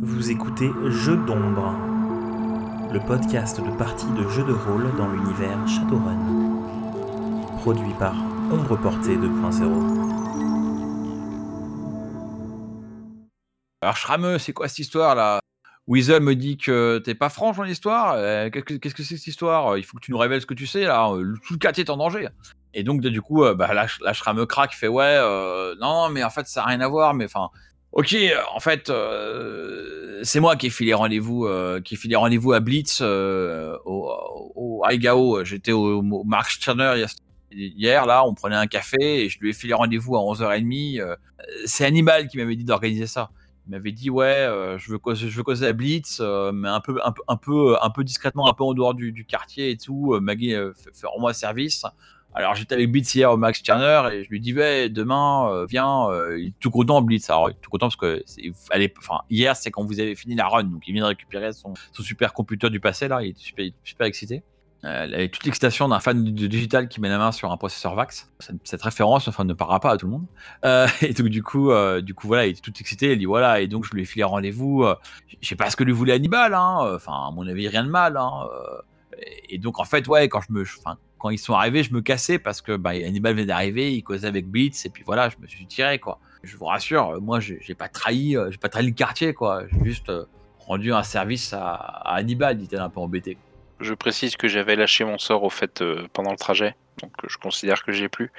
Vous écoutez Jeux d'ombre, le podcast de partie de jeux de rôle dans l'univers Shadowrun. Produit par Ombre Portée 2.0. Alors Schrameux, c'est quoi cette histoire là Weasel me dit que t'es pas franche dans l'histoire. Euh, Qu'est-ce que c'est que cette histoire? Il faut que tu nous révèles ce que tu sais là. Tout le quartier est en danger. Et donc du coup, euh, bah, là, là Schrameux craque, fait ouais, euh, non, mais en fait ça a rien à voir. Mais enfin, ok, euh, en fait, euh, c'est moi qui ai filé rendez-vous, euh, qui ai filé rendez-vous à Blitz euh, au, Aigao. J'étais au, au Mark hier- là, on prenait un café et je lui ai filé rendez-vous à 11h30. euh, c'est Hannibal qui m'avait dit d'organiser ça. Il m'avait dit ouais, je veux causer, je veux causer à Blitz, mais un peu, un un peu, un peu discrètement, un peu en dehors du, du quartier et tout. Maggie, rends-moi service. Alors j'étais avec Blitz hier au Max Turner et je lui dis ouais demain euh, viens. euh, il est tout content Blitz. Alors il est tout content parce que est- enfin hier c'est quand vous avez fini la run donc il vient de récupérer son, super computer du passé là. Il est super, excité. Euh, avait toute l'excitation d'un fan de digital qui met la main sur un processeur VAX. Cette, référence enfin, ne parlera pas à tout le monde. Euh, et donc du coup, du coup voilà, il était tout excité. Il dit voilà, et donc je lui ai filé rendez-vous. je sais pas ce que lui voulait Hannibal. Hein, Enfin, à mon avis, rien de mal. Hein, et donc en fait, ouais, quand je me, enfin, quand ils sont arrivés, je me cassais parce que bah, Hannibal venait d'arriver, il causait avec Blitz et puis voilà, je me suis tiré quoi. Je vous rassure, euh, moi j'ai pas trahi, euh, j'ai pas trahi le quartier quoi. J'ai juste euh, rendu un service à, à Hannibal, il était un peu embêté. Je précise que j'avais lâché mon sort au fait euh, pendant le trajet, donc je considère que j'ai plus.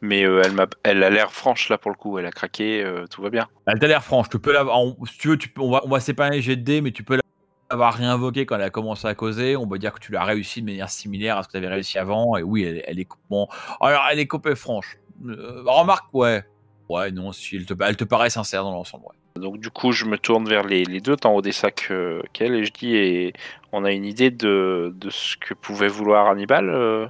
Mais euh, elle, a l'air franche là pour le coup, elle a craqué, tout va bien. Elle t'a l'air franche, tu peux l'avoir, on- si tu veux, tu peux, on va, on va séparer les jets de dés, mais tu peux l'avoir réinvoqué quand elle a commencé à causer. On va dire que tu l'as réussi de manière similaire à ce que tu avais réussi avant. Et oui, elle, elle est bon. Alors, elle est franche. Euh, remarque, ouais, ouais, non, si elle te, elle te paraît sincère dans l'ensemble. Ouais. Donc du coup, je me tourne vers les, les deux en haut des sacs euh, qu'elle et je dis, et on a une idée de, de ce que pouvait vouloir Hannibal euh? Euh,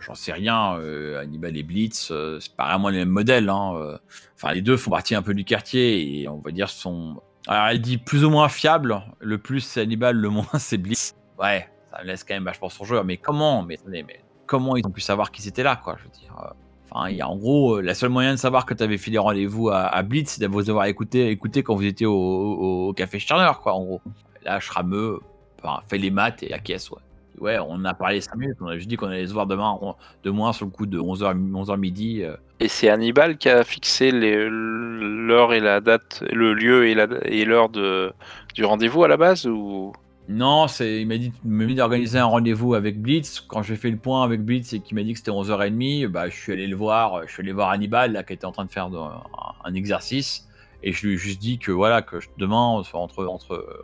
J'en sais rien. euh, Hannibal et Blitz, euh, c'est pas vraiment les mêmes modèles. hein, euh. Enfin, les deux font partie un peu du quartier et on va dire sont. Alors, elle dit plus ou moins fiable. Le plus c'est Hannibal, le moins c'est Blitz. Ouais, ça laisse quand même vachement son jeu. Mais comment? Mais mais comment ils ont pu savoir qu'ils étaient là, quoi Je veux dire. euh. Enfin, il y a en gros, euh, la seule moyen de savoir que tu avais filé rendez-vous à, Blitz, c'est de vous avoir écouté, écouté quand vous étiez au café Sterner, quoi, en gros. Là, Schrameux enfin, fait les maths et la caisse, ouais. Ouais, on a parlé 5 minutes, on a juste dit qu'on allait se voir demain, on- de moins sur le coup de 11h, 11h midi. euh. Et c'est Hannibal qui a fixé l'heure et la date, le lieu et l'heure du rendez-vous à la base ou? Non, c'est, il m'a dit, d'organiser un rendez-vous avec Blitz. Quand j'ai fait le point avec Blitz et qu'il m'a dit que c'était 11h30, bah, je suis allé le voir, je suis allé voir Hannibal, là, qui était en train de faire de- un, un exercice. Et je lui ai juste dit que voilà, que je- demain, entre, entre,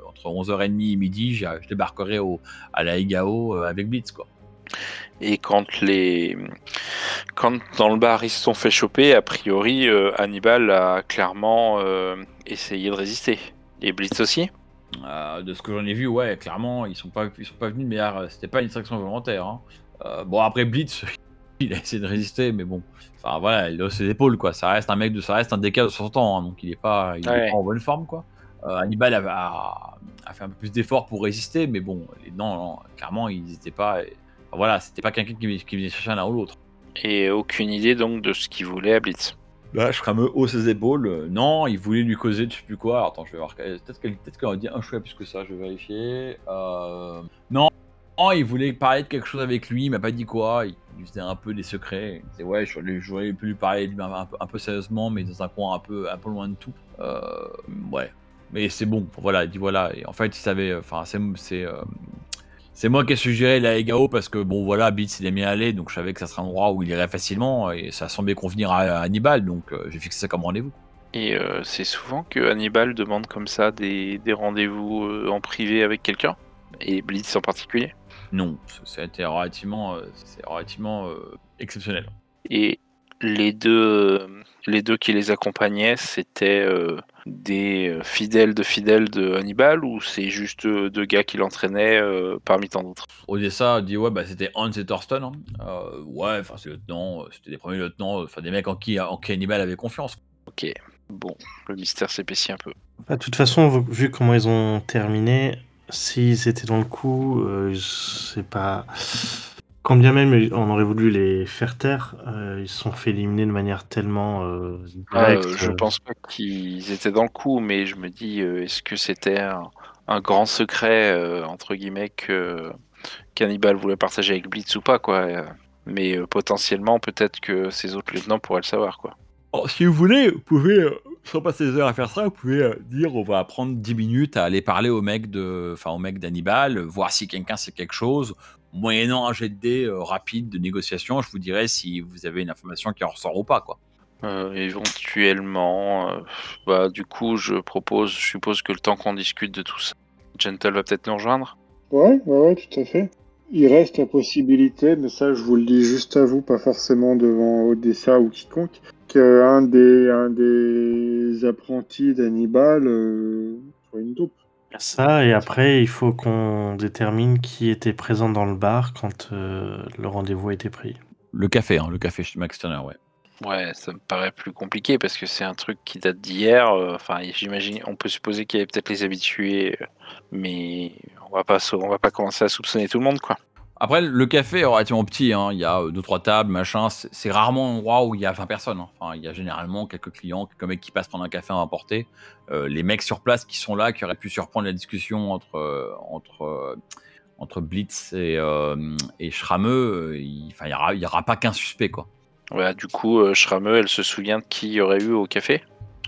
entre 11h30 et midi, j'ai- je débarquerai au, à la Igao euh, avec Blitz, quoi. Et quand les quand dans le bar ils se sont fait choper, a priori euh, Hannibal a clairement euh, essayé de résister. Et Blitz aussi. Euh, de ce que j'en ai vu, ouais, clairement, ils sont pas, ils sont pas venus, mais c'était pas une distraction volontaire. hein. Bon, après Blitz, il a essayé de résister, mais bon, enfin voilà, il a ses épaules, quoi. Ça reste un mec de, ça reste un décal de 60 ans, hein, donc il est pas, il est Ouais. pas en bonne forme, quoi. Euh, Hannibal a, a- a fait un peu plus d'efforts pour résister, mais bon, les- non, non, clairement, ils étaient pas, enfin, voilà, c'était pas quelqu'un qui, qui venait chercher l'un ou l'autre. Et aucune idée donc de ce qu'il voulait à Blitz. Là, je me haut ses épaules. Euh, non, il voulait lui causer de je sais plus quoi. Alors, attends, je vais voir. Peut-être qu'elle peut qu'elle a dit un choix plus que ça, je vais vérifier. Euh... Non, il voulait parler de quelque chose avec lui, il m'a pas dit quoi. Il lui faisait un peu des secrets. Il disait, ouais, j'aurais pu lui parler un, peu, sérieusement, mais dans un coin un peu, loin de tout. Euh... Ouais. Mais c'est bon, voilà, il dit voilà. En fait, il savait, enfin, c'est. euh, moi qui ai suggéré la Egao parce que bon voilà, Beats il aimait aller donc je savais que ça serait un endroit où il irait facilement et ça semblait convenir à, Hannibal donc euh, j'ai fixé ça comme rendez-vous. Et c'est souvent que Hannibal demande comme ça des, rendez-vous en privé avec quelqu'un? Et Blitz en particulier? Non, c'était relativement, euh, c'est relativement euh, exceptionnel. Et les deux, euh, les deux qui les accompagnaient, c'était euh, des fidèles de fidèles de Hannibal ou c'est juste deux gars qui l'entraînaient euh, parmi tant d'autres? Odessa dit ouais bah c'était Hans et Thorsten. hein. Euh, ouais, enfin c'est lieutenant, c'était des premiers lieutenants, enfin des mecs en qui, en qui Hannibal avait confiance. Ok, bon, le mystère s'épaissit un peu. Bah, de toute façon, vu comment ils ont terminé, s'ils étaient dans le coup, euh, je sais pas. Quand bien même on aurait voulu les faire taire, euh, ils se sont fait éliminer de manière tellement euh, Ah, directe. euh, je euh, pense pas qu'ils étaient dans le coup, mais je me dis, euh, est-ce que c'était un, un grand secret, euh, entre guillemets, que Cannibal voulait partager avec Blitz ou pas, quoi. Mais euh, potentiellement, peut-être que ces autres lieutenants pourraient le savoir, quoi. Alors, si vous voulez, vous pouvez, euh, sans passer des heures à faire ça, vous pouvez euh, dire on va prendre 10 minutes à aller parler au mec de, enfin au mec d'Hannibal, euh, voir si quelqu'un sait quelque chose. Moyennant un jet de dés euh, rapide de négociation, je vous dirai si vous avez une information qui en ressort ou pas, quoi. Euh, éventuellement, euh, bah, du coup, je propose, je suppose que le temps qu'on discute de tout ça, Gentle va peut-être nous rejoindre. Ouais, ouais, ouais, tout à fait. Il reste la possibilité, mais ça je vous le dis juste à vous, pas forcément devant Odessa ou quiconque, qu'un des, un des apprentis d'Hannibal euh, soit une taupe. Ça, et après, il faut qu'on détermine qui était présent dans le bar quand euh, le rendez-vous a été pris. Le café, hein, le café chez Max Turner, ouais. Ouais, ça me paraît plus compliqué parce que c'est un truc qui date d'hier. euh, Enfin, j'imagine, on peut supposer qu'il y avait peut-être les habitués, mais on va pas, on va pas commencer à soupçonner tout le monde, quoi. Après, le café est relativement petit, hein. il y a 2-3 tables, machin. C'est c'est rarement un endroit où il y a 20 personnes. hein. Enfin, il y a généralement quelques clients, quelques mecs qui passent prendre un café à emporter. Euh, les mecs sur place qui sont là, qui auraient pu surprendre la discussion entre, euh, entre, euh, entre Blitz et, euh, et Schrammeux, euh, il n'y aura, il y aura pas qu'un suspect, quoi. Ouais, du coup, euh, Schrammeux, elle se souvient de qui il y aurait eu au café?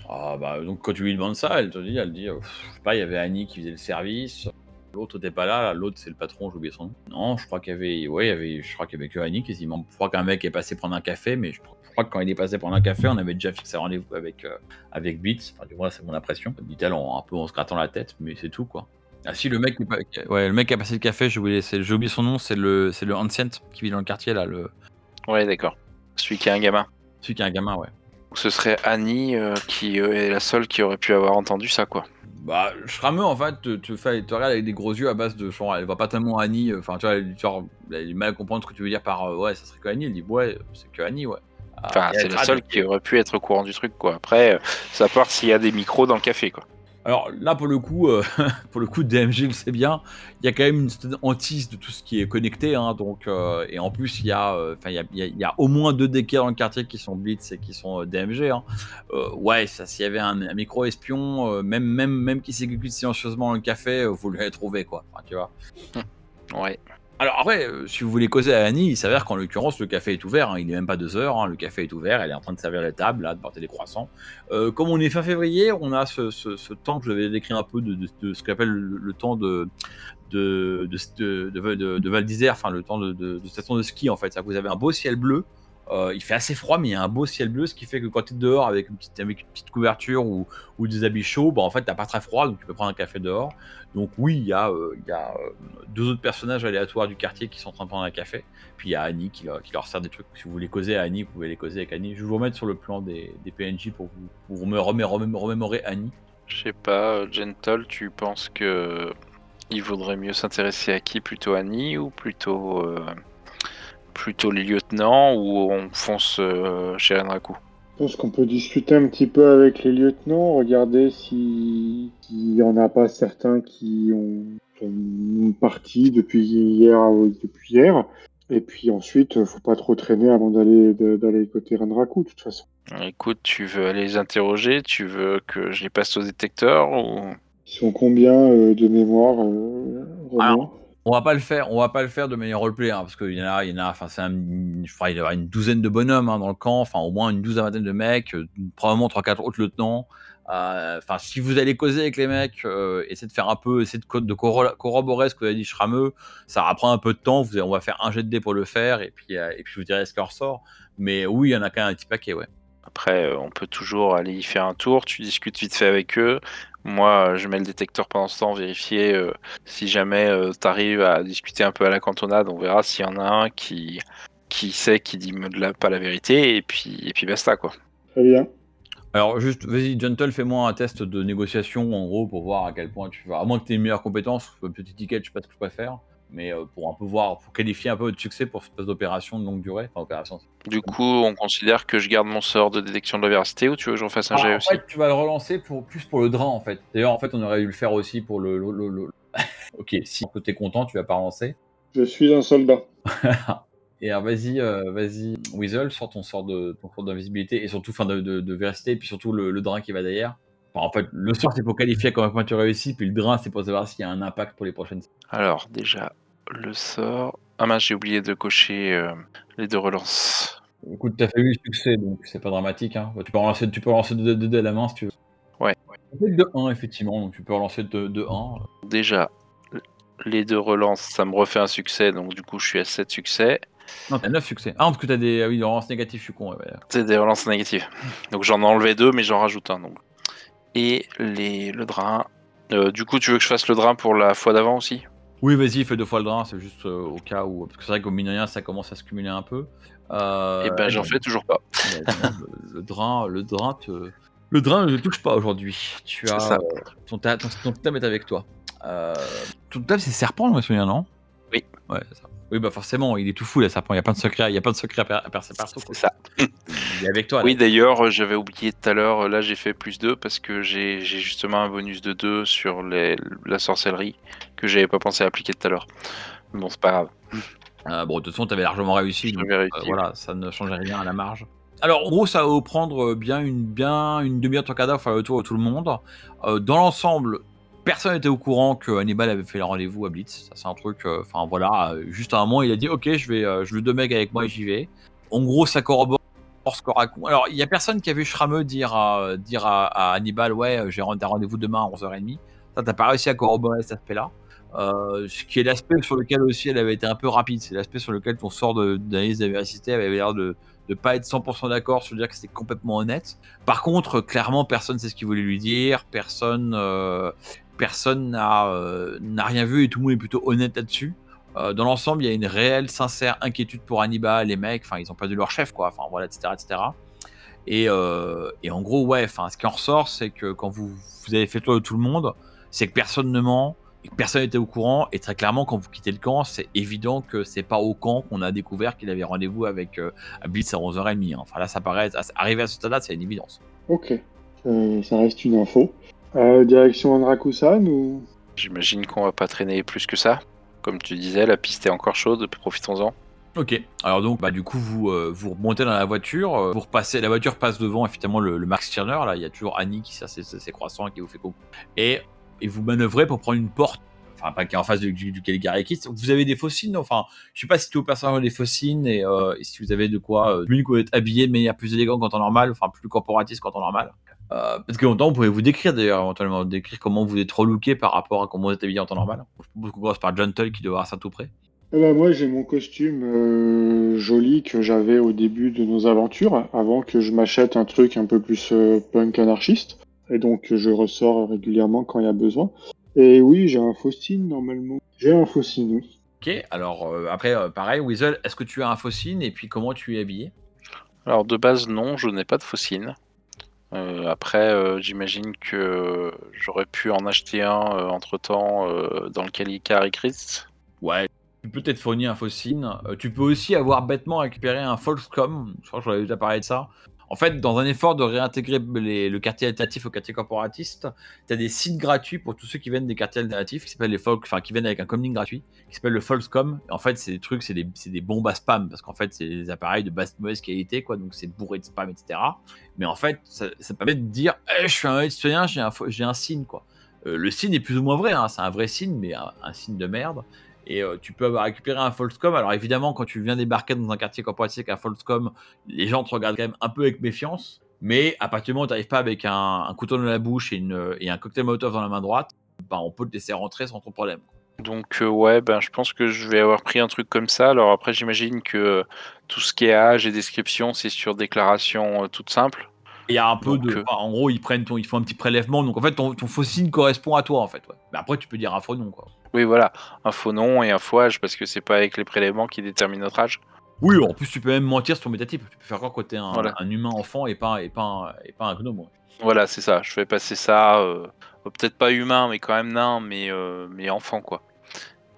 Ah, bah, donc quand tu lui demandes ça, elle te dit, elle dit, euh, pff, je sais pas, il y avait Annie qui faisait le service. L'autre n'était pas là, l'autre c'est le patron, j'ai oublié son nom. Non, je crois qu'il y avait, ouais, il y avait, je crois qu'il y avait que Annie quasiment. Je crois qu'un mec est passé prendre un café, mais je, je crois que quand il est passé prendre un café, on avait déjà fixé un rendez-vous avec euh, avec Blitz. Enfin, du moins c'est mon impression. Dit-elle un peu en se grattant la tête, mais c'est tout quoi. Ah si, le mec, qui ouais, le mec qui a passé le café, j'ai oublié, c'est- j'ai oublié son nom, c'est le, c'est le Ancient qui vit dans le quartier là, le, Ouais, d'accord. Celui qui est un gamin. celui qui est un gamin, ouais. Ce serait Annie euh, qui euh, est la seule qui aurait pu avoir entendu ça, quoi. Bah, Schrammeux, en fait, te, te, fait, te regarde avec des gros yeux à base de genre, elle voit pas tellement Annie, euh, enfin, tu vois, elle, genre, elle du mal à comprendre ce que tu veux dire par euh, ouais, ça serait que Annie. Elle dit ouais, c'est que Annie, ouais. Ah, Enfin, c'est gratte. seule qui aurait pu être au courant du truc, quoi. Après, euh, ça part s'il y a des micros dans le café, quoi. Alors là, pour le coup, euh, pour le coup, DMG le sait bien, il y a quand même une hantise de tout ce qui est connecté, hein, donc, euh, et en plus, il y, a, euh, il y, a, il y a- au moins deux DK dans le quartier qui sont Blitz et qui sont DMG. Hein. Ouais, ça, s'il y avait un, micro-espion, euh, même, même, même qui s'exécute silencieusement dans le café, vous l'avez trouvé, quoi. Tu vois. Ouais. Alors après, euh, si vous voulez causer à Annie, il s'avère qu'en l'occurrence, le café est ouvert. hein, il n'est même pas deux heures. hein, le café est ouvert. Elle est en train de servir les tables, là, de porter des croissants. Euh, comme on est fin février, on a ce, temps que je vais décrire un peu de, ce qu'on appelle le, temps de Val d'Isère, enfin le temps de, station de ski en fait. Que Vous avez un beau ciel bleu. Euh, il fait assez froid, mais il y a un beau ciel bleu, ce qui fait que quand tu es dehors avec une petite, couverture ou, des habits chauds, bah, en fait, t'as pas très froid, donc tu peux prendre un café dehors. Donc oui, il y a, euh, euh, deux autres personnages aléatoires du quartier qui sont en train de prendre un café. Puis il y a Annie qui, leur- sert des trucs. Si vous voulez causer à Annie, vous pouvez les causer avec Annie. Je vais vous remettre sur le plan des, PNJ pour vous, me remé- remé- remémorer Annie. Je sais pas, Gentle, tu penses que il vaudrait mieux s'intéresser à qui? Plutôt Annie ou plutôt plutôt les lieutenants ou on fonce euh, chez Renraku Je pense qu'on peut discuter un petit peu avec les lieutenants, regarder si- s'il n'y en a pas certains qui ont, sont partis depuis hier, depuis hier. Et puis ensuite, faut pas trop traîner avant d'aller d'aller côté Renraku, de toute façon. Écoute, tu veux aller les interroger Tu veux que je les passe au détecteur ou? Ils sont combien euh, de mémoire, euh, On va pas le faire, on va pas le faire de manière roleplay, hein, parce qu'il y en a, il y en a, enfin c'est y aura une douzaine de bonhommes hein, dans le camp, enfin au moins une douzaine vingtaine de mecs, euh, probablement trois quatre autres lieutenants. Euh, Enfin, si vous allez causer avec les mecs, euh, essayez de faire un peu, essayez de, de corro- corroborer ce que vous avez dit Schrameux. Ça va prendre un peu de temps. On va faire un jet de dés pour le faire, et puis et puis je vous dirai ce qui ressort. Mais oui, il y en a quand même un petit paquet, ouais. Après, euh, on peut toujours aller y faire un tour. Tu discutes vite fait avec eux. Moi, euh, je mets le détecteur pendant ce temps, vérifier euh, si jamais tu arrives à discuter un peu à la cantonade. On verra s'il y en a un qui qui sait, qui dit me- la- pas la vérité, et puis et puis basta quoi. Très bien. Alors juste, vas-y, Gentle, fais-moi un test de négociation en gros pour voir à quel point tu vas. À moins que tu aies une meilleure compétence, un petit ticket, je sais pas ce que je préfère, mais euh, pour un peu voir, pour qualifier un peu votre succès pour cette espèce d'opération de longue durée. Enfin, opération. Du coup, on considère que je garde mon sort de détection de la véracité ou tu veux que j'en fasse un Ah, jet en aussi fait, tu vas le relancer pour, plus pour le drain en fait. D'ailleurs, en fait, on aurait dû le faire aussi pour le. le- le- le- ok, si tu es content, tu vas pas relancer. Je suis un soldat. Et alors vas-y, euh, vas-y, Weasel, sors ton sort de ton sort d'invisibilité et surtout fin de, de, de véracité, et puis surtout le, le drain qui va derrière. Enfin, en fait, le sort c'est pour qualifier comment point tu réussis, puis le drain c'est pour savoir s'il y a un impact pour les prochaines. Alors, déjà, le sort. Ah mince, j'ai oublié de cocher euh, les deux relances. Écoute, t'as fait 8 succès, donc c'est pas dramatique. Hein. Tu peux relancer, tu peux relancer 2 dés à la main si tu veux. Ouais. De 1 effectivement, donc tu peux relancer de, de 1. Déjà, les deux relances, ça me refait un succès, donc du coup, je suis à 7 succès. Non, t'as 9 succès. Ah, parce que t'as des, ah oui, des relances négatives, je suis con. Ouais, ouais. C'est des relances négatives. Donc j'en ai enlevé deux, mais j'en rajoute un. Donc. Et les, le drain. Euh, du coup, tu veux que je fasse le drain pour la fois d'avant aussi? Oui, vas-y, fais deux fois le drain, c'est juste euh, au cas où. Parce que c'est vrai qu'au mine de rien, ça commence à se cumuler un peu. Euh, Et ben, j'en fais toujours pas. le, le drain, le drain te. Le drain ne te touche pas aujourd'hui. Tu as. ça. ton, ta- ton, ton totem est avec toi. Ton totem, c'est serpent, je me souviens, non? Oui. Ouais, c'est ça. Oui, bah forcément, il est tout fou, le serpent. Il n'y a pas de secret, il y a pas de secret à, per- à percer partout. C'est ça. Il est avec toi. là. Oui, d'ailleurs, euh, j'avais oublié tout à l'heure, euh, là j'ai fait plus 2 parce que j'ai justement un bonus de 2 sur les, la sorcellerie que j'avais pas pensé à appliquer tout à l'heure. Bon, c'est pas grave. Euh, bon, de toute façon, tu avais largement réussi. donc, euh, voilà, ça ne changeait rien à la marge. Alors, en gros, ça va vous prendre euh, bien une, bien une demi-heure de cadavre, faire le tour de tout le monde. Euh, dans l'ensemble, personne n'était au courant que Hannibal avait fait le rendez-vous à Blitz. Ça, c'est un truc. euh, Enfin, voilà. euh, juste à un moment, il a dit Ok, je vais, euh, je veux deux mecs avec moi et j'y vais. En gros, ça corrobore ce que raconte. Alors, il y a personne qui a vu Schrameux dire à, dire Hannibal Ouais, j'ai t'as rendez-vous demain à 11h30. Ça, t'as pas réussi à corroborer cet aspect-là. Ce qui est l'aspect sur lequel aussi elle avait été un peu rapide, c'est l'aspect sur lequel ton sort d'analyse véracité avait l'air de ne pas être 100% d'accord sur dire que c'était complètement honnête. Par contre, clairement, personne ne sait ce qu'il voulait lui dire, personne personne n'a euh, n'a rien vu et tout le monde est plutôt honnête là-dessus. Euh, dans l'ensemble, il y a une réelle, sincère inquiétude pour Hannibal, les mecs, enfin, ils ont perdu leur chef, quoi, enfin, voilà, etc., etc. Et, euh, et en gros, ouais, enfin, ce qui en ressort, c'est que quand vous, avez fait le tour de tout le monde, c'est que personne ne ment, et que personne n'était au courant, et très clairement, quand vous quittez le camp, c'est évident que c'est pas au camp qu'on a découvert qu'il avait rendez-vous avec à Blitz à 11h30. hein. Enfin, là, ça paraît, arrivé à ce stade-là, c'est une évidence. Ok, ça reste une info. Euh, direction Andrakusan ou? J'imagine qu'on va pas traîner plus que ça. Comme tu disais, la piste est encore chaude, profitons-en. Ok. Alors donc, bah du coup, vous euh, vous remontez dans la voiture, euh, vous repassez, la voiture passe devant effectivement le, le Mark Stirner. Là, il y a toujours Annie qui sert ses, ses- ses croissants et qui vous fait coucou. Et, et vous manœuvrez pour prendre une porte. Enfin, pas qui est en face du, du, du Caligari. Vous avez des faucines, enfin, je sais pas si tous vos personnages ont des faucines et, euh, et si vous avez de quoi, euh, vous êtes habillé de manière plus élégante qu'en temps normal, enfin plus corporatiste qu'en temps normal. Euh, parce que longtemps, vous pouvez vous décrire d'ailleurs, éventuellement, décrire comment vous êtes relooké par rapport à comment vous êtes habillé en temps normal. Je propose qu'on commence par Gentle qui doit avoir ça tout près. Eh ben, moi, j'ai mon costume euh, joli que j'avais au début de nos aventures, avant que je m'achète un truc un peu plus punk anarchiste. Et donc, je ressors régulièrement quand il y a besoin. Et oui, j'ai un Faustine normalement. J'ai un Faustine, oui. Ok, alors euh, après, euh, pareil, Weasel, est-ce que tu as un faucine et puis comment tu es habillé? Alors de base, non, je n'ai pas de faucine. Euh, après, euh, j'imagine que j'aurais pu en acheter un entre temps dans le Calicari Christ. Ouais, tu peux peut-être fournir un faucine. Euh, tu peux aussi avoir bêtement récupéré un Falscom. Je crois que j'avais déjà parlé de ça. En fait, dans un effort de réintégrer le quartier alternatif au quartier corporatiste, tu as des sites gratuits pour tous ceux qui viennent des quartiers alternatifs, qui s'appellent les folk, enfin qui viennent avec un comlink gratuit, qui s'appelle le Falscom. Et en fait, c'est des trucs, c'est des, bombes à spam, parce qu'en fait, c'est des appareils de basse mauvaise qualité, quoi, donc c'est bourré de spam, etc. Mais en fait, ça, permet de dire, Eh, je suis un citoyen, j'ai un, un signe, quoi. Euh, le signe est plus ou moins vrai, hein, c'est un vrai signe, mais un signe de merde. Et euh, tu peux récupéré un Falscom. Alors évidemment, quand tu viens débarquer dans un quartier corporatif avec un Falscom, les gens te regardent quand même un peu avec méfiance. Mais à partir du moment où tu n'arrives pas avec un, couteau dans la bouche et, une, et un cocktail Molotov dans la main droite, bah, on peut te laisser rentrer sans trop de problème. Donc euh, ouais, ben je pense que je vais avoir pris un truc comme ça. Alors après, j'imagine que euh, tout ce qui est âge et description, c'est sur déclaration euh, toute simple. Il y a un peu Donc, de. euh, enfin, en gros, ils prennent ton, ils font un petit prélèvement. Donc en fait, ton, ton faux signe correspond à toi en fait. ouais. Mais après, tu peux dire un faux nom quoi. Oui, voilà, un faux nom et un faux âge parce que c'est pas avec les prélèvements qui déterminent notre âge. Oui, en plus, tu peux même mentir sur ton métatype. Tu peux faire croire que t'es un, Voilà. un humain enfant et pas, et pas, un, et pas un gnome. ouais. Voilà, c'est ça. Je vais passer ça, euh, peut-être pas humain, mais quand même nain, mais, euh, mais enfant, quoi.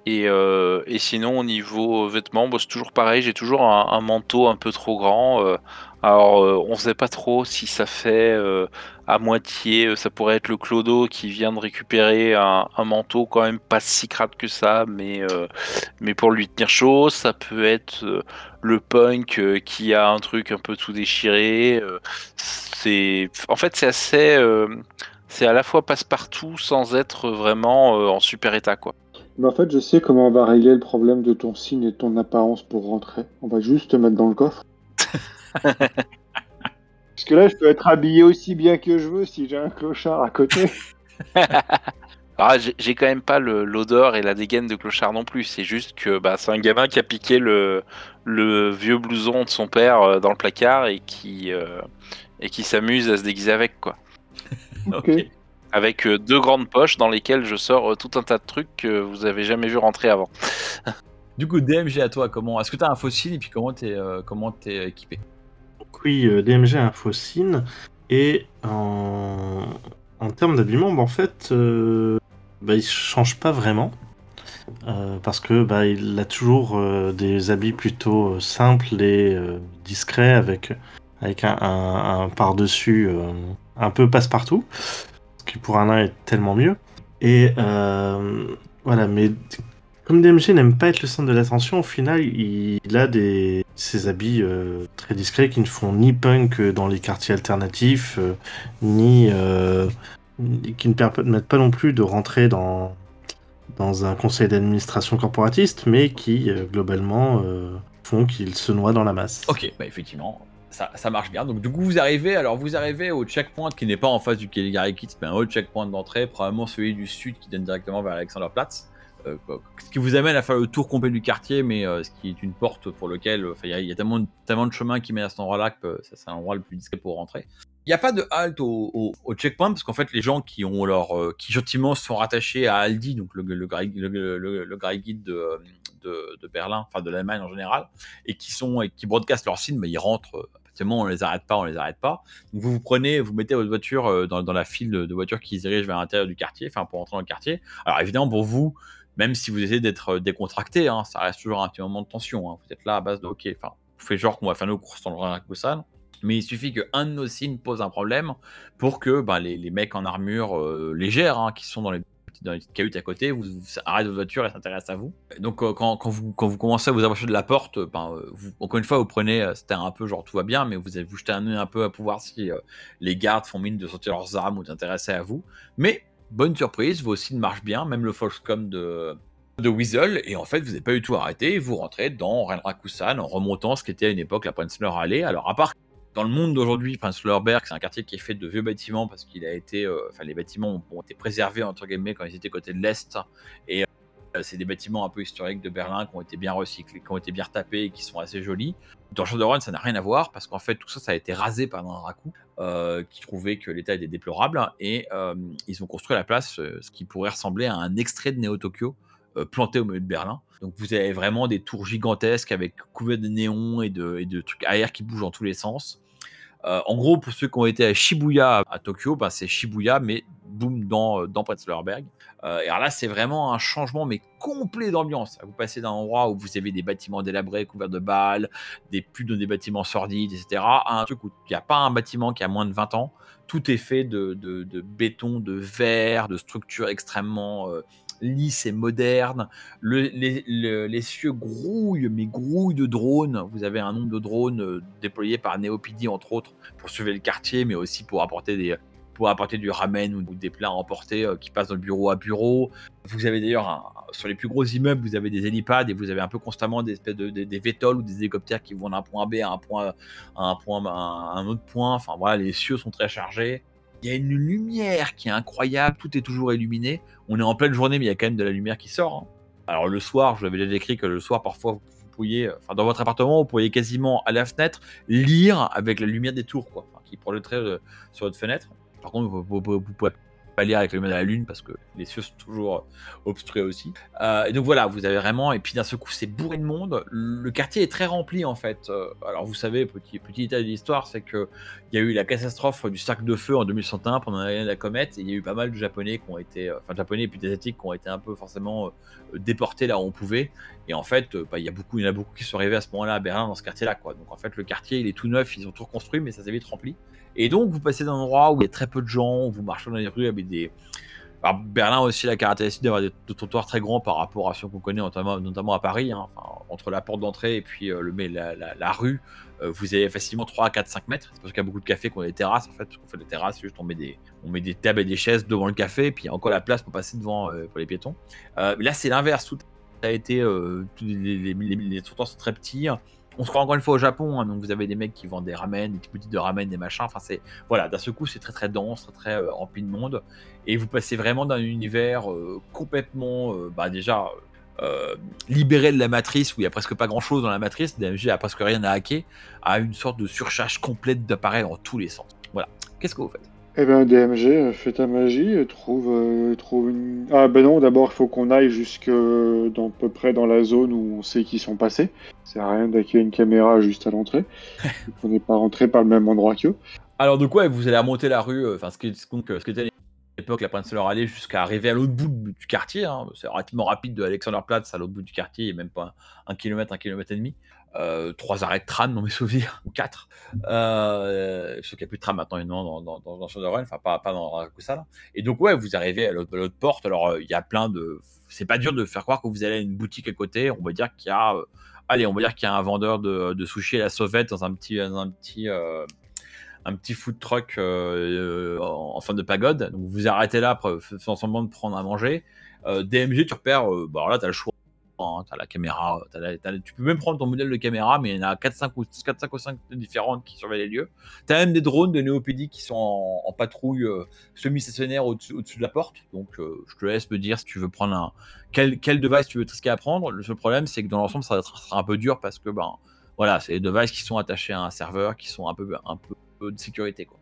Et, euh, et sinon, au niveau vêtements, bah, c'est toujours pareil. J'ai toujours un, un manteau un peu trop grand, euh, Alors, euh, on sait pas trop si ça fait euh, à moitié. euh, Ça pourrait être le clodo qui vient de récupérer un, un manteau quand même pas si crade que ça, mais, euh, mais pour lui tenir chaud. Ça peut être le punk qui a un truc un peu tout déchiré. c'est, en fait, c'est assez. c'est à la fois passe-partout sans être vraiment en super état, quoi. Mais en fait, je sais comment on va régler le problème de ton signe et de ton apparence pour rentrer. On va juste te mettre dans le coffre. Parce que là, je peux être habillé aussi bien que je veux si j'ai un clochard à côté. Ah, j'ai quand même pas l'odeur et la dégaine de clochard non plus. C'est juste que bah, c'est un gamin qui a piqué le, le vieux blouson de son père euh, dans le placard et qui, euh, et qui s'amuse à se déguiser avec, quoi. Ok. Avec euh, deux grandes poches dans lesquelles je sors euh, tout un tas de trucs que vous avez jamais vu rentrer avant. Du coup, DMG à toi, comment Est-ce que tu as un fossile et puis comment t'es euh, comment t'es équipé? Oui, euh, DMG faucine. Et en, en termes d'habillement, bah, en fait, euh, bah, il change pas vraiment. Euh, parce que bah, il a toujours des habits plutôt simples et discrets avec, avec un, un- un par-dessus un peu passe-partout. Ce qui pour un nain est tellement mieux. Et voilà, mais comme DMG n'aime pas être le centre de l'attention, au final, il, a des, ses habits euh, très discrets qui ne font ni punk dans les quartiers alternatifs, euh, ni euh, qui ne permettent pas non plus de rentrer dans, un conseil d'administration corporatiste, mais qui euh, globalement euh, font qu'il se noie dans la masse. Ok, bah effectivement, ça, ça marche bien. Donc du coup, vous arrivez, alors vous arrivez au checkpoint qui n'est pas en face du Caligari Kids, mais un autre checkpoint d'entrée, probablement celui du sud qui donne directement vers Alexanderplatz. Euh, ce qui vous amène à faire le tour complet du quartier, mais euh, ce qui est une porte pour lequel il y, a- tellement tellement de chemins qui mènent à cet endroit-là que euh, c'est l'endroit le plus discret pour rentrer. Il n'y a pas de halte au, checkpoint parce qu'en fait les gens qui ont leur qui gentiment sont rattachés à Aldi, donc le, le, le, le, Guide de, de, Berlin, enfin de l'Allemagne en général, et qui sont et qui broadcastent leur signe, ils rentrent. on les arrête pas, on les arrête pas. Donc vous vous prenez, vous mettez votre voiture dans, la file de, de voitures qui se dirigent vers l'intérieur du quartier, enfin pour entrer dans le quartier. Alors évidemment pour vous, même si vous essayez d'être euh, décontracté, hein, ça reste toujours un petit moment de tension. hein. Vous êtes là à base de ok, enfin, vous faites genre qu'on va faire nos courses dans le Ranakusan, mais il suffit qu'un de nos signes pose un problème pour que ben, les, mecs en armure euh, légère hein, qui sont dans les petites cahutes à côté, vous, vous arrêtez votre voiture et s'intéressent à vous. Donc euh, quand, vous, commencez à vous approcher de la porte, ben, encore une fois, vous prenez, c'était un peu genre tout va bien, mais vous vous jetez un œil un peu à pouvoir si les gardes font mine de sortir leurs armes ou d'intéresser à vous. Mais bonne surprise, vos signes marchent bien, même le Foxcom de, de Weasel, et en fait, vous n'avez pas du tout arrêté, et vous rentrez dans Renrakusan en remontant ce qui était à une époque la Prenzler Alley. Alors, à part dans le monde d'aujourd'hui, Prenzlauer Berg, c'est un quartier qui est fait de vieux bâtiments parce qu'il a été, euh, enfin, les bâtiments ont, ont été préservés entre guillemets quand ils étaient côté de l'est, et c'est des bâtiments un peu historiques de Berlin qui ont été bien recyclés, qui ont été bien retapés et qui sont assez jolis. Dans Shadowrun, ça n'a rien à voir parce qu'en fait, tout ça, ça a été rasé par un raku euh, qui trouvait que l'état était déplorable et euh, ils ont construit à la place euh, ce qui pourrait ressembler à un extrait de Neo Tokyo euh, planté au milieu de Berlin. Donc vous avez vraiment des tours gigantesques avec couverts de néons et de, et de trucs aériens qui bougent dans tous les sens. Euh, en gros, pour ceux qui ont été à Shibuya à Tokyo, bah, c'est Shibuya, mais boum, dans, dans Prenzlauer Berg. Euh, et alors là, c'est vraiment un changement, mais complet d'ambiance. Vous passez d'un endroit où vous avez des bâtiments délabrés, couverts de balles, des plus de des bâtiments sordides, etc., à un truc où il n'y a pas un bâtiment qui a moins de 20 ans. Tout est fait de, béton, de verre, de structures extrêmement euh, lisses et modernes. Le- les, le- les cieux grouillent, mais grouillent de drones. Vous avez un nombre de drones euh, déployés par Neopidi, entre autres, pour surveiller le quartier, mais aussi pour apporter des pour apporter du ramen ou des plats à emporter euh, qui passent de bureau à bureau. Vous avez d'ailleurs, sur les plus gros immeubles, vous avez des hélipads et vous avez un peu constamment des espèces de, des, des VTOL ou des hélicoptères qui vont d'un point B à un point, à un point, un autre point. Enfin voilà, les cieux sont très chargés. Il y a une lumière qui est incroyable, tout est toujours illuminé. On est en pleine journée, mais il y a quand même de la lumière qui sort. hein. Alors le soir, je vous avais déjà décrit que le soir, parfois, vous pourriez, enfin dans votre appartement, vous pourriez quasiment à la fenêtre lire avec la lumière des tours, quoi, qui projetterait euh, sur votre fenêtre. Par contre, vous, vous- pouvez pas lire avec le main à la lune parce que les cieux sont toujours obstrués aussi. Euh, et donc voilà, vous avez vraiment, et puis d'un seul coup, c'est bourré de monde. Le quartier est très rempli en fait. Euh, alors vous savez, petit, petit détail de l'histoire, c'est que il y a eu la catastrophe du cercle de feu en 2101 pendant l'année de la comète, et il y a eu pas mal de Japonais qui ont été, enfin Japonais et puis des Asiatiques qui ont été un peu forcément euh, déportés là où on pouvait. Et en fait, bah, il y a beaucoup, il y en a beaucoup qui sont arrivés à ce moment-là à Berlin dans ce quartier-là. Donc en fait, le quartier il est tout neuf, ils ont tout reconstruit, mais ça s'est vite rempli. Et donc, vous passez d'un endroit où il y a très peu de gens, vous marchez dans les rues avec des. Alors, Berlin a aussi la caractéristique d'avoir des, trottoirs très grands par rapport à ceux qu'on connaît, notamment, notamment à Paris. hein. Entre la porte d'entrée et puis euh, le, la, la- rue, euh, vous avez facilement 3, 4, 5 mètres. C'est parce qu'il y a beaucoup de cafés qui ont des terrasses. En fait, on fait des terrasses, juste on met des, on met des tables et des chaises devant le café, puis il y a encore la place pour passer devant euh, pour les piétons. Euh, là, c'est l'inverse. Tout a été. euh, les, les, sont très petits. On se croit encore une fois au Japon, hein, donc vous avez des mecs qui vendent des ramen, des boutiques de ramen, des machins. Enfin, c'est voilà, d'un seul coup, c'est très très dense, très euh, rempli de monde, et vous passez vraiment d'un univers euh, complètement, bah déjà libéré de la matrice où il y a presque pas grand chose dans la matrice, DMG a presque rien à hacker, à une sorte de surcharge complète d'appareils dans tous les sens. Voilà. Qu'est-ce que vous faites? Eh ben, DMG, euh, fais ta magie, euh, trouve, euh, trouve une. Ah, ben non, d'abord, il faut qu'on aille jusque dans, à peu près dans la zone où on sait qu'ils sont passés. À rien d'accueillir une caméra juste à l'entrée. qu'on n'est pas rentré par le même endroit qu'eux. Alors, de quoi vous allez remonter la rue, euh, enfin, ce qui euh, ce qui était à l'époque la Prince leur allée jusqu'à arriver à l'autre bout du quartier. hein. C'est relativement rapide de Alexanderplatz à l'autre bout du quartier, il n'y a même pas un, un kilomètre, un kilomètre et demi. Euh, trois arrêts de tram dans mes souvenirs, ou quatre. Euh, je sais qu'il n'y a plus de tram maintenant dans, dans, dans, dans Shadowrun, enfin pas, pas dans Rakusa. Et donc ouais, vous arrivez à l'autre porte, alors euh, il y a plein de... C'est pas dur de faire croire que vous allez à une boutique à côté, on va dire qu'il y a... euh, Allez, on va dire qu'il y a un vendeur de, de sushi à la sauvette dans un petit... Dans un petit euh, un petit food truck en, en forme de pagode. Donc vous arrêtez là, faisant semblant de prendre à manger. Euh, DMG, tu repères, euh, bah alors là, tu le choix. Hein, caméra, t'as la- la- tu peux même prendre ton modèle de caméra, mais il y en a 4, 5 ou 4, 5 ou 5 différentes qui surveillent les lieux. Tu as même des drones de néopédie qui sont en, patrouille euh, semi-stationnaire au-dessus de la porte. Donc euh, je te laisse me dire si tu veux prendre un. Quel, device tu veux risquer à prendre. Le seul problème, c'est que dans l'ensemble, ça sera un peu dur parce que ben, voilà, c'est des devices qui sont attachés à un serveur, qui sont un peu, peu de sécurité. Quoi.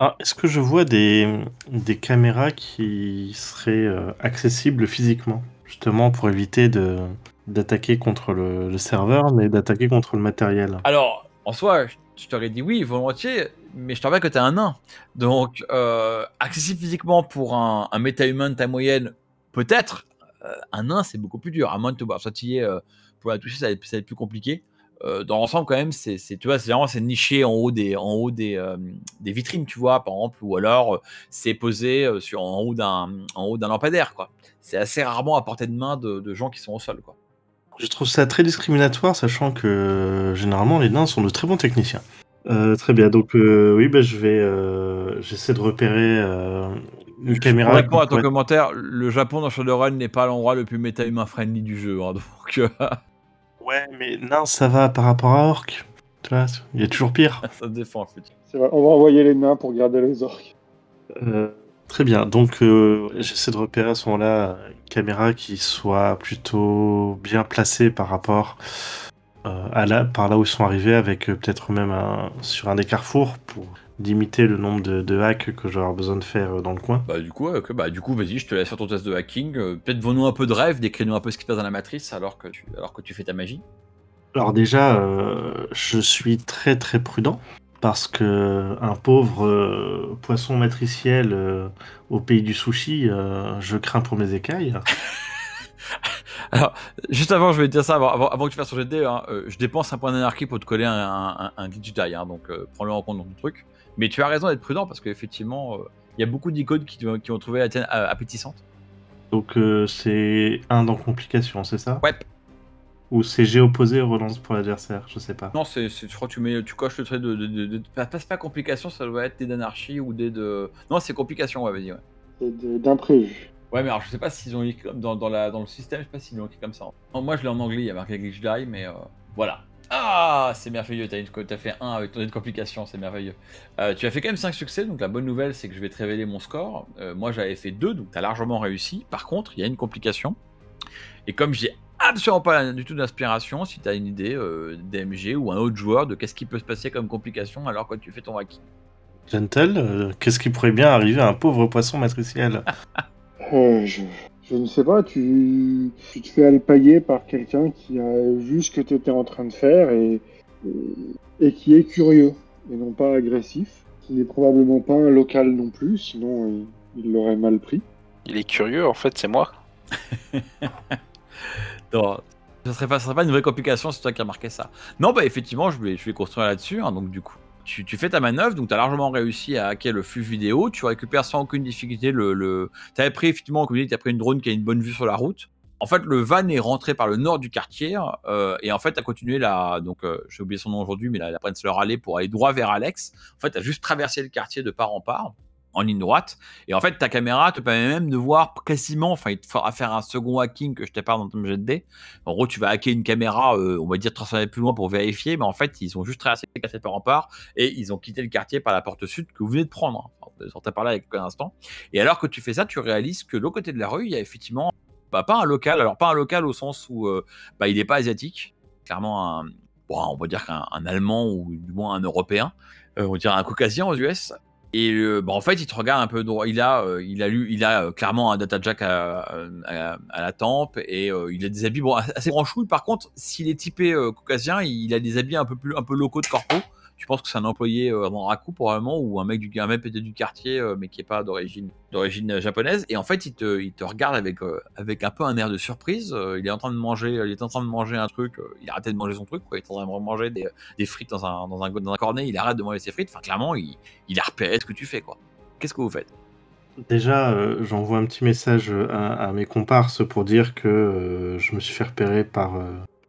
Ah, Est-ce que je vois des, des caméras qui seraient euh, accessibles physiquement? Justement pour éviter de d'attaquer contre le, serveur, mais d'attaquer contre le matériel. Alors, en soi, je- t'aurais dit oui, volontiers, mais je te rappelle que tu as un nain. Donc, euh, accessible physiquement pour un, méta-humain de taille moyenne, peut-être. Euh, un nain, c'est beaucoup plus dur. À moins de te sautiller euh, pour la toucher, ça va être plus compliqué. Euh, dans l'ensemble, quand même, c'est, tu vois, c'est vraiment c'est niché en haut des, en haut des, euh, des vitrines, tu vois, par exemple, ou alors euh, c'est posé sur, en haut d'un, en haut d'un lampadaire, quoi. C'est assez rarement à portée de main de, de gens qui sont au sol, quoi. Je trouve ça très discriminatoire, sachant que généralement les nains sont de très bons techniciens. Euh, très bien, donc oui, bah, je vais, j'essaie de repérer une caméra. répondre à ton commentaire, le Japon dans Shadowrun n'est pas l'endroit le plus méta-humain friendly du jeu. hein, donc, Ouais, mais nain, ça va par rapport à orc. Tu vois, il y a toujours pire. ça se défend en fait. C'est vrai, on va envoyer les nains pour garder les orques. Euh, très bien, donc euh, j'essaie de repérer à ce moment-là une caméra qui soit plutôt bien placée par rapport euh, à là, par là où ils sont arrivés, avec euh, peut-être même un, sur un des carrefours pour limiter le nombre de, de hacks que j'aurai besoin de faire euh, dans le coin. Bah du coup, ouais, ok, bah du coup, vas-y, je te laisse faire ton test de hacking. Euh, Peut-être vends-nous un peu de rêve, décris-nous un peu ce qui se passe dans la matrice alors que tu, alors que tu fais ta magie. Alors déjà, euh, je suis très très prudent parce que un pauvre euh, poisson matriciel au pays du sushi, je crains pour mes écailles. Juste avant, je vais te dire ça, avant, avant, avant que tu fasses ton dés, hein, euh, je dépense un point d'énergie pour te coller un, un, un hein, donc euh, prends-le en compte dans ton truc. Mais tu as raison d'être prudent parce qu'effectivement, euh, il y a beaucoup d'icônes qui, qui ont trouvé la tienne euh, appétissante. Donc euh, c'est un dans complication, c'est ça? Ouais. Ou c'est G opposé relance pour l'adversaire, je sais pas. Non, c'est, c'est- je crois que tu, mets, tu coches le trait de, de, de, de- pas- passe pas complication, ça doit être des d'anarchie ou des de. Non, c'est complication, ouais, vas-y, ouais. C'est d'imprévu. Ouais, mais alors je sais pas s'ils ont écrit comme dans, dans, la, dans le système, je sais pas s'ils l'ont écrit comme ça. Non, moi je l'ai en anglais, il y a marqué glitch die, mais euh, voilà. Ah, c'est merveilleux, t'as, une, t'as fait 1 avec ton dé de complication, c'est merveilleux. Euh, tu as fait quand même 5 succès, donc la bonne nouvelle c'est que je vais te révéler mon score. Euh, moi j'avais fait 2, donc t'as largement réussi. Par contre, il y a une complication. Et comme j'ai absolument pas du tout d'inspiration, si t'as une idée euh, DMG ou un autre joueur de qu'est-ce qui peut se passer comme complication alors que tu fais ton hacking. Gentle, euh, qu'est-ce qui pourrait bien arriver à un pauvre poisson matriciel? Je, je ne sais pas, tu, tu te fais alpaguer par quelqu'un qui a vu ce que tu étais en train de faire et, et, et qui est curieux et non pas agressif, qui n'est probablement pas un local non plus, sinon il il l'aurait mal pris. Il est curieux, en fait, c'est moi. Non, ça serait pas, serait pas une vraie complication, c'est toi qui as marqué ça. Non, bah effectivement, je vais, je vais construire là-dessus. hein, donc du coup, tu, fais ta manœuvre, donc tu as largement réussi à hacker le flux vidéo. Tu récupères sans aucune difficulté le. le... Tu avais pris effectivement, comme tu as pris une drone qui a une bonne vue sur la route. En fait, le van est rentré par le nord du quartier euh, et en fait, as continué la. Donc, euh, j'ai oublié son nom aujourd'hui, mais la, la Prenzler pour aller droit vers Alex. En fait, as juste traversé le quartier de part en part en ligne droite. Et en fait, ta caméra te permet même de voir quasiment, enfin, il te faudra faire un second hacking que je t'ai pas dans ton jet de. En gros, tu vas hacker une caméra, euh, on va dire 300 mètres plus loin pour vérifier, mais en fait, ils ont juste le quartier par en part et ils ont quitté le quartier par la porte sud que vous venez de prendre. Enfin, vous sortez par là il y a quelques instants. Et alors que tu fais ça, tu réalises que l'autre côté de la rue, il y a effectivement, bah, pas un local, alors pas un local au sens où euh, bah, il n'est pas asiatique, clairement un, on va dire qu'un un Allemand ou du moins un Européen, euh, on dire un Caucasien aux US. Et euh, bah, en fait, il te regarde un peu droit. Il a, euh, il a lu, il a euh, clairement un data jack à, à la tempe et euh, il a des habits bon, assez branchouilles. Par contre, s'il est typé euh, caucasien, il a des habits un peu plus, un peu locaux de corpo. Tu penses que c'est un employé euh, dans Raku probablement ou un mec du, un mec peut-être du quartier, euh, mais qui est pas d'origine, d'origine euh, japonaise? Et en fait, il te, il te regarde avec, euh, avec un peu un air de surprise. Il est en train de manger, il est en train de manger un truc. il a arrêté de manger son truc. Quoi. Il est en train de manger des, des frites dans un, dans un, dans un cornet. Il arrête de manger ses frites. Enfin, clairement, il, il a repéré ce que tu fais, quoi. Qu'est-ce que vous faites? Déjà, j'envoie un petit message à, mes comparses pour dire que je me suis fait repérer par.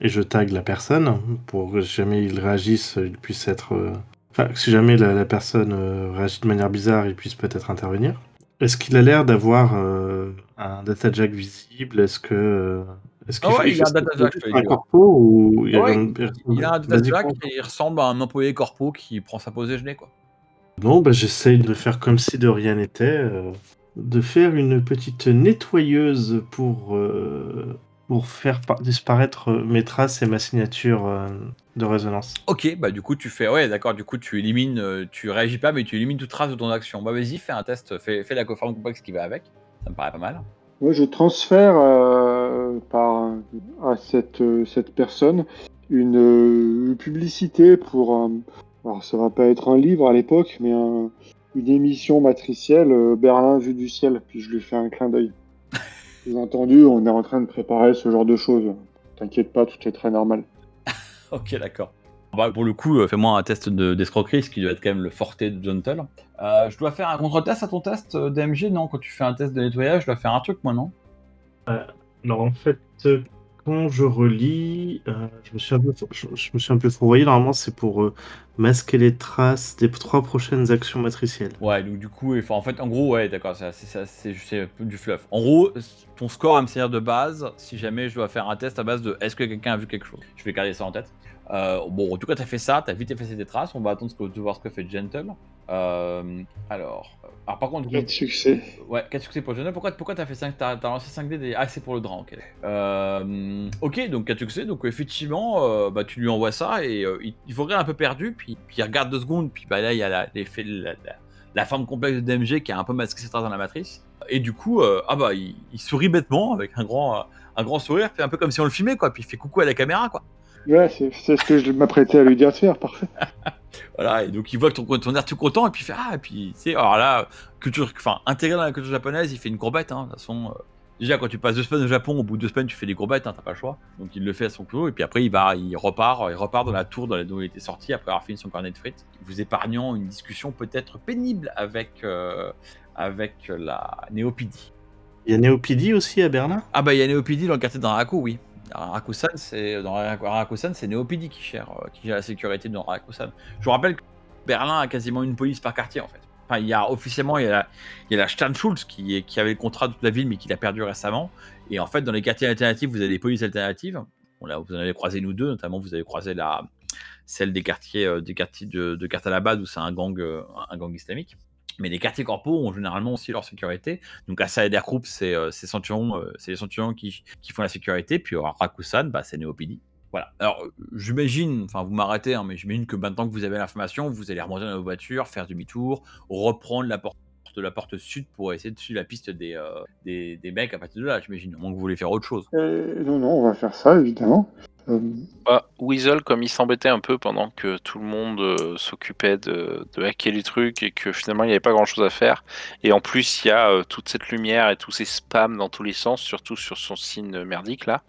Et je tag la personne pour que si jamais ils réagissent, ils puissent être. euh, Enfin, si jamais la, la personne euh, réagit de manière bizarre, ils puissent peut-être intervenir. Est-ce qu'il a l'air d'avoir euh, un data jack visible? Est-ce que. Est-ce qu'il Ah fait- ouais, il a un data jack, un dis. corpo ou il, Ouais, Il a un data jack et il ressemble à un employé corpo qui prend sa pause déjeuner, quoi. Non, bah, j'essaye de faire comme si de rien n'était, euh, de faire une petite nettoyeuse pour, euh, pour faire par- disparaître euh, mes traces et ma signature euh, de résonance. Ok, bah du coup tu fais, ouais d'accord, du coup tu élimines, euh, tu réagis pas mais tu élimines toute trace de ton action. Bah vas-y, fais un test, fais, fais la forme complexe qui va avec, ça me paraît pas mal. Moi, je transfère euh, par, à cette, euh, cette personne une euh, publicité pour. Alors, ça va pas être un livre à l'époque, mais un- une émission matricielle, euh, Berlin vue du ciel. Puis je lui fais un clin d'œil. Sous-entendu, on est en train de préparer ce genre de choses. T'inquiète pas, tout est très normal. Ok, d'accord. Bah, pour le coup, euh, fais-moi un test de- d'escroquerie, ce qui doit être quand même le forté de Gentle. Euh, je dois faire un contre-test à ton test euh, d'AMG, non? Quand tu fais un test de nettoyage, je dois faire un truc, moi, non? Alors en fait, euh, quand je relis, euh, je, me suis un peu, je. Normalement, c'est pour euh, masquer les traces des trois prochaines actions matricielles. Ouais, donc du coup, en fait, en gros, ouais, d'accord, c'est du fluff. En gros, ton score servir de base si jamais je dois faire un test à base de est-ce que quelqu'un a vu quelque chose? Je vais garder ça en tête. Euh, bon, en tout cas, t'as fait ça, t'as vite effacé tes traces. On va attendre de voir ce que fait Gentle. Euh, alors, alors, par contre, Quatre succès. Ouais, 4 succès pour Gentle. Pourquoi, pourquoi t'as fait 5 T'as lancé 5 dés des... Ah, c'est pour le drap, ok. Euh, ok, donc 4 succès. Donc, effectivement, euh, bah, tu lui envoies ça et euh, il, il faut regarder un peu perdu. Puis, puis il regarde deux secondes. Puis bah, là, il y a la, l'effet, la, la, la forme complexe de DMG qui a un peu masqué ses traces dans la matrice. Et du coup, euh, ah bah, il, il sourit bêtement avec un grand, euh, un grand sourire. Fait un peu comme si on le filmait, quoi. Puis il fait coucou à la caméra, quoi. Ouais, c'est c'est ce que je m'apprêtais à lui dire de faire, parfait. Voilà, et donc il voit que ton, ton air tout content, et puis il fait Ah, et puis, tu sais, alors là, culture, enfin, intégré dans la culture japonaise, il fait une courbette, hein, de toute façon. euh, déjà, quand tu passes deux semaines au Japon, au bout de deux semaines, tu fais des courbettes, hein, t'as pas le choix. Donc il le fait à son tour, et puis après, il va, il repart, il repart dans la tour dans la- d'où il était sorti, après avoir fini son carnet de frites, vous épargnant une discussion peut-être pénible avec, euh, avec la Néopidie. Il y a Neopidi aussi à Berlin? Ah, bah, il y a Néopidie dans le quartier d'Araku, oui. Araku-san, c'est dans Araku-san, c'est Néopidi qui gère, euh, qui gère la sécurité dans Araku-san. Je vous rappelle que Berlin a quasiment une police par quartier en fait. Enfin, il y a officiellement, il y a la, il a la Sternschulz qui, qui avait le contrat de toute la ville mais qui l'a perdu récemment. Et en fait, dans les quartiers alternatifs, vous avez des polices alternatives. Bon, là, vous en avez croisé nous deux, notamment vous avez croisé la, celle des quartiers, euh, des quartiers de, de Kartalabad où c'est un gang, euh, un gang islamique. Mais les quartiers corpaux ont généralement aussi leur sécurité. Donc à Saeder Group, c'est euh, c'est Centurion, euh, les Centurions qui, qui font la sécurité. Puis à Rakusan, bah, c'est Neopidi. Voilà. Alors, euh, j'imagine, enfin, vous m'arrêtez, hein, mais j'imagine que maintenant que vous avez l'information, vous allez remonter dans vos voitures, faire demi-tour, reprendre la porte de la porte sud pour essayer de suivre la piste des, euh, des, des mecs à partir de là, j'imagine. À moins que vous voulez faire autre chose. Euh, non, non, on va faire ça, évidemment. Euh, Bah, Weasel, comme il s'embêtait un peu pendant que tout le monde euh, s'occupait de, de hacker les trucs et que finalement il n'y avait pas grand chose à faire, et en plus il y a euh, toute cette lumière et tous ces spams dans tous les sens, surtout sur son signe merdique là,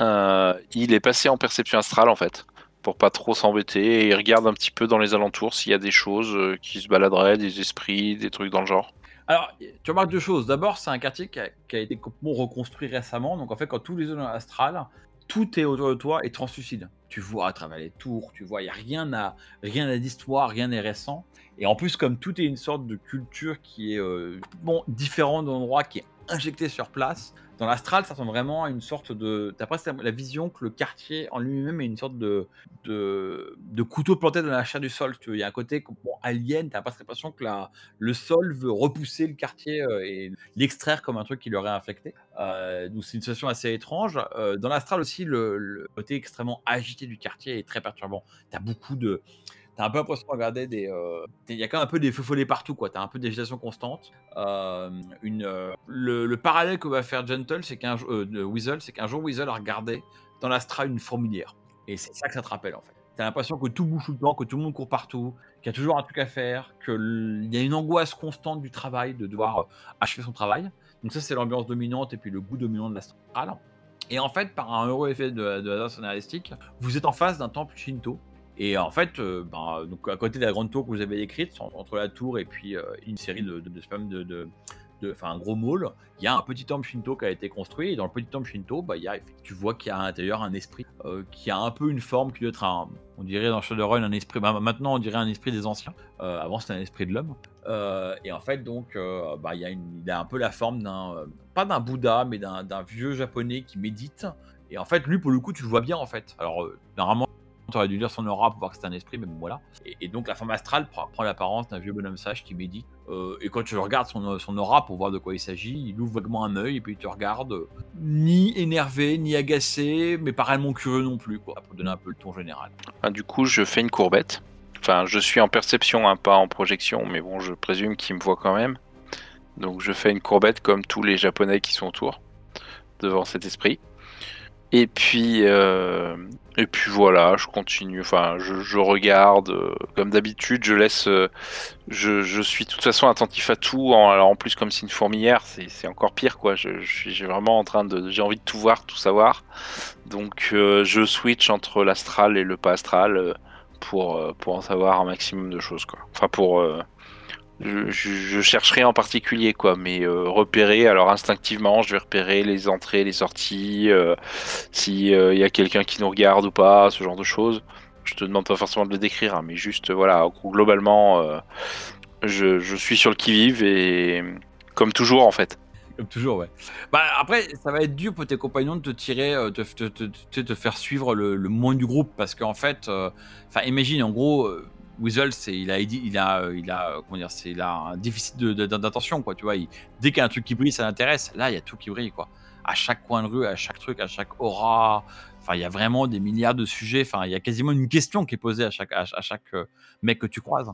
euh, il est passé en perception astrale en fait, pour pas trop s'embêter, et il regarde un petit peu dans les alentours s'il y a des choses euh, qui se baladeraient, des esprits, des trucs dans le genre. Alors, tu remarques deux choses. D'abord, c'est un quartier qui a, été complètement reconstruit récemment. Donc, en fait, quand tous les zones astrales, tout est autour de toi et translucide. Tu vois à travers les tours, tu vois, il n'y a rien à rien à d'histoire, rien n'est récent. Et en plus, comme tout est une sorte de culture qui est euh, différente d'endroit, qui est injectée sur place, dans l'astral, ça ressemble vraiment à une sorte de. Presque la vision que le quartier en lui-même est une sorte de, de, couteau planté dans la chair du sol. Tu vois. Il y a un côté bon, alien, t'as presque l'impression que la, le sol veut repousser le quartier euh, et l'extraire comme un truc qui l'aurait infecté. Euh, donc c'est une situation assez étrange. Euh, dans l'astral aussi, le, le côté extrêmement agité du quartier est très perturbant. T'as beaucoup de. T'as un peu l'impression de regarder des. euh, Il y a quand même un peu des feux follets partout, quoi. T'as un peu d'agitation constante. Euh, une, euh, le, le parallèle que va faire Gentle, c'est qu'un Weasel, c'est qu'un jour Weasel a regardé dans l'astral une fourmilière. Et c'est ça que ça te rappelle, en fait. T'as l'impression que tout bouge tout le temps, que tout le monde court partout, qu'il y a toujours un truc à faire, qu'il y a une angoisse constante du travail, de devoir achever son travail. Donc ça, c'est l'ambiance dominante et puis le goût dominant de l'astral. Et en fait, par un heureux effet de, de hasard scénaristique, vous êtes en face d'un temple Shinto. Et en fait, euh, ben, donc à côté de la grande tour que vous avez écrite, en- entre la tour et puis euh, une série de, de, de spams de, enfin un gros mall, il y a un petit temple Shinto qui a été construit. Et dans le petit temple Shinto, bah, il y a, tu vois qu'il y a à l'intérieur un esprit euh, qui a un peu une forme qui doit être un, on dirait dans Shadowrun un esprit. bah, maintenant, on dirait un esprit des anciens. Avant, c'était un esprit de l'homme. Et en fait, donc, bah, il, y a une- il un peu la forme d'un, pas d'un Bouddha, mais d'un vieux japonais qui médite. Et en fait, lui, pour le coup, tu le vois bien, en fait. Alors, normalement, tu aurais dû lire son aura pour voir que c'est un esprit, mais bon, voilà. Et, donc, la forme astrale prend, l'apparence d'un vieux bonhomme sage qui médite. Euh, et quand tu regardes son, aura pour voir de quoi il s'agit, il ouvre vaguement un œil et puis il te regarde, euh, ni énervé, ni agacé, mais pas réellement curieux non plus, pour donner un peu le ton général. Ah, du coup, je fais une courbette. Enfin, je suis en perception, hein, pas en projection, mais bon, je présume qu'il me voit quand même. Donc, je fais une courbette comme tous les Japonais qui sont autour, devant cet esprit. Et puis, euh, et puis voilà, je continue. Enfin, je, je regarde euh, comme d'habitude. Je laisse. euh, je, suis de toute façon attentif à tout. En, alors en plus, comme c'est une fourmilière, c'est encore pire, quoi. Je, suis vraiment en train de. J'ai envie de tout voir, tout savoir. Donc, euh, je switch entre l'astral et le pas astral pour pour en savoir un maximum de choses, quoi. Enfin, pour je, je, je cherche rien en particulier, quoi, mais euh, repérer. Alors instinctivement, je vais repérer les entrées, les sorties, euh, si euh, y a quelqu'un qui nous regarde ou pas, ce genre de choses. Je te demande pas forcément de le décrire, hein, mais juste, euh, voilà, globalement, je, suis sur le qui-vive et comme toujours, en fait. Comme toujours, ouais. Bah, après, ça va être dur pour tes compagnons de te tirer, euh, te, faire suivre le, le moins du groupe, parce qu'en fait, enfin, imagine, en gros, Weasel, c'est, il a, il a, il a, comment dire, c'est, il a un déficit d'attention, quoi, tu vois. il- dès qu'il y a un truc qui brille, ça l'intéresse. Là, il y a tout qui brille, quoi. À chaque coin de rue, à chaque truc, à chaque aura. Enfin, il y a vraiment des milliards de sujets. Enfin, il y a quasiment une question qui est posée à chaque, à, à chaque euh, mec que tu croises.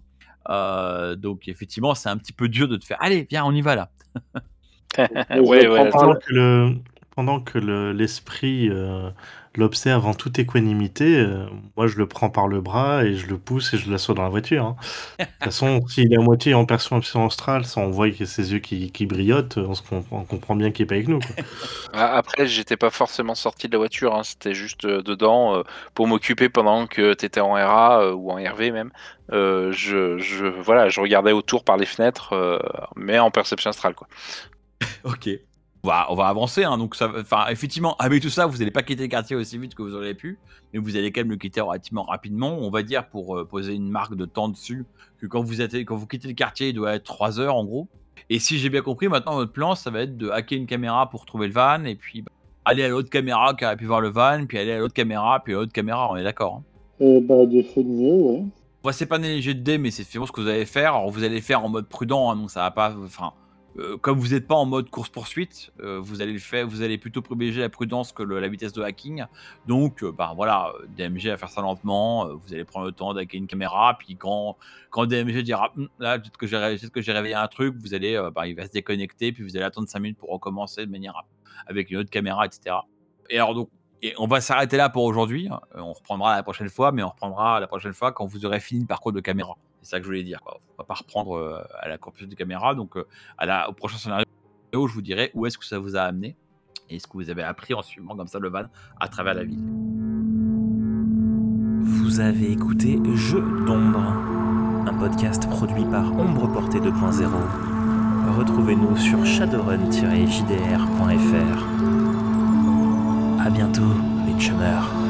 Euh, donc, effectivement, c'est un petit peu dur de te faire. Allez, viens, on y va là. ouais, ouais, pendant que le pendant que le- l'esprit euh, l'observe en toute équanimité, euh, moi je le prends par le bras et je le pousse et je l'assois dans la voiture. hein. De toute façon, s'il est à moitié en perception astrale, ça on voit que ses yeux qui, qui brillotent, on, se comprend, on comprend bien qu'il est pas avec nous. quoi. Ah, Après, j'étais pas forcément sorti de la voiture, hein, c'était juste euh, dedans euh, pour m'occuper pendant que t'étais en RA euh, ou en RV même. Euh, je, je, voilà, je regardais autour par les fenêtres, euh, mais en perception astrale, quoi. Ok. On va, on va avancer, hein, donc ça, effectivement, avec tout ça, vous n'allez pas quitter le quartier aussi vite que vous auriez pu, mais vous allez quand même le quitter relativement rapidement. On va dire pour euh, poser une marque de temps dessus que quand vous êtes, quand vous quittez le quartier, il doit être 3 heures en gros. Et si j'ai bien compris, maintenant votre plan, ça va être de hacker une caméra pour trouver le van et puis bah, aller à l'autre caméra qui aurait pu voir le van, puis aller à l'autre caméra, puis à l'autre caméra. On est d'accord. hein. Et bah, des faits de mieux, ouais. On va les jets de dés, mais c'est finalement ce que vous allez faire. Alors, vous allez faire en mode prudent, hein, donc ça va pas. Enfin, euh, comme vous n'êtes pas en mode course poursuite, euh, vous allez le faire, vous allez plutôt privilégier la prudence que la vitesse de hacking. Donc, euh, bah voilà, DMG va faire ça lentement. vous allez prendre le temps d'hacker une caméra, puis quand DMG dira Hum, là peut-être que j'ai réveillé un truc, vous allez, bah, il va se déconnecter, puis vous allez attendre 5 minutes pour recommencer de manière à- avec une autre caméra, etc. Et alors donc, et on va s'arrêter là pour aujourd'hui. hein. On reprendra la prochaine fois, mais on reprendra la prochaine fois quand vous aurez fini le parcours de caméra. C'est ça que je voulais dire. Quoi. On va pas reprendre euh, à la corpus de caméra. Donc, euh, au prochain scénario, je vous dirai où est-ce que ça vous a amené et ce que vous avez appris en suivant comme ça le van à travers la ville. Vous avez écouté Jeu d'ombre, un podcast produit par Ombre Portée 2.0. Retrouvez-nous sur shadowrun-jdr.fr. À bientôt, les chummers.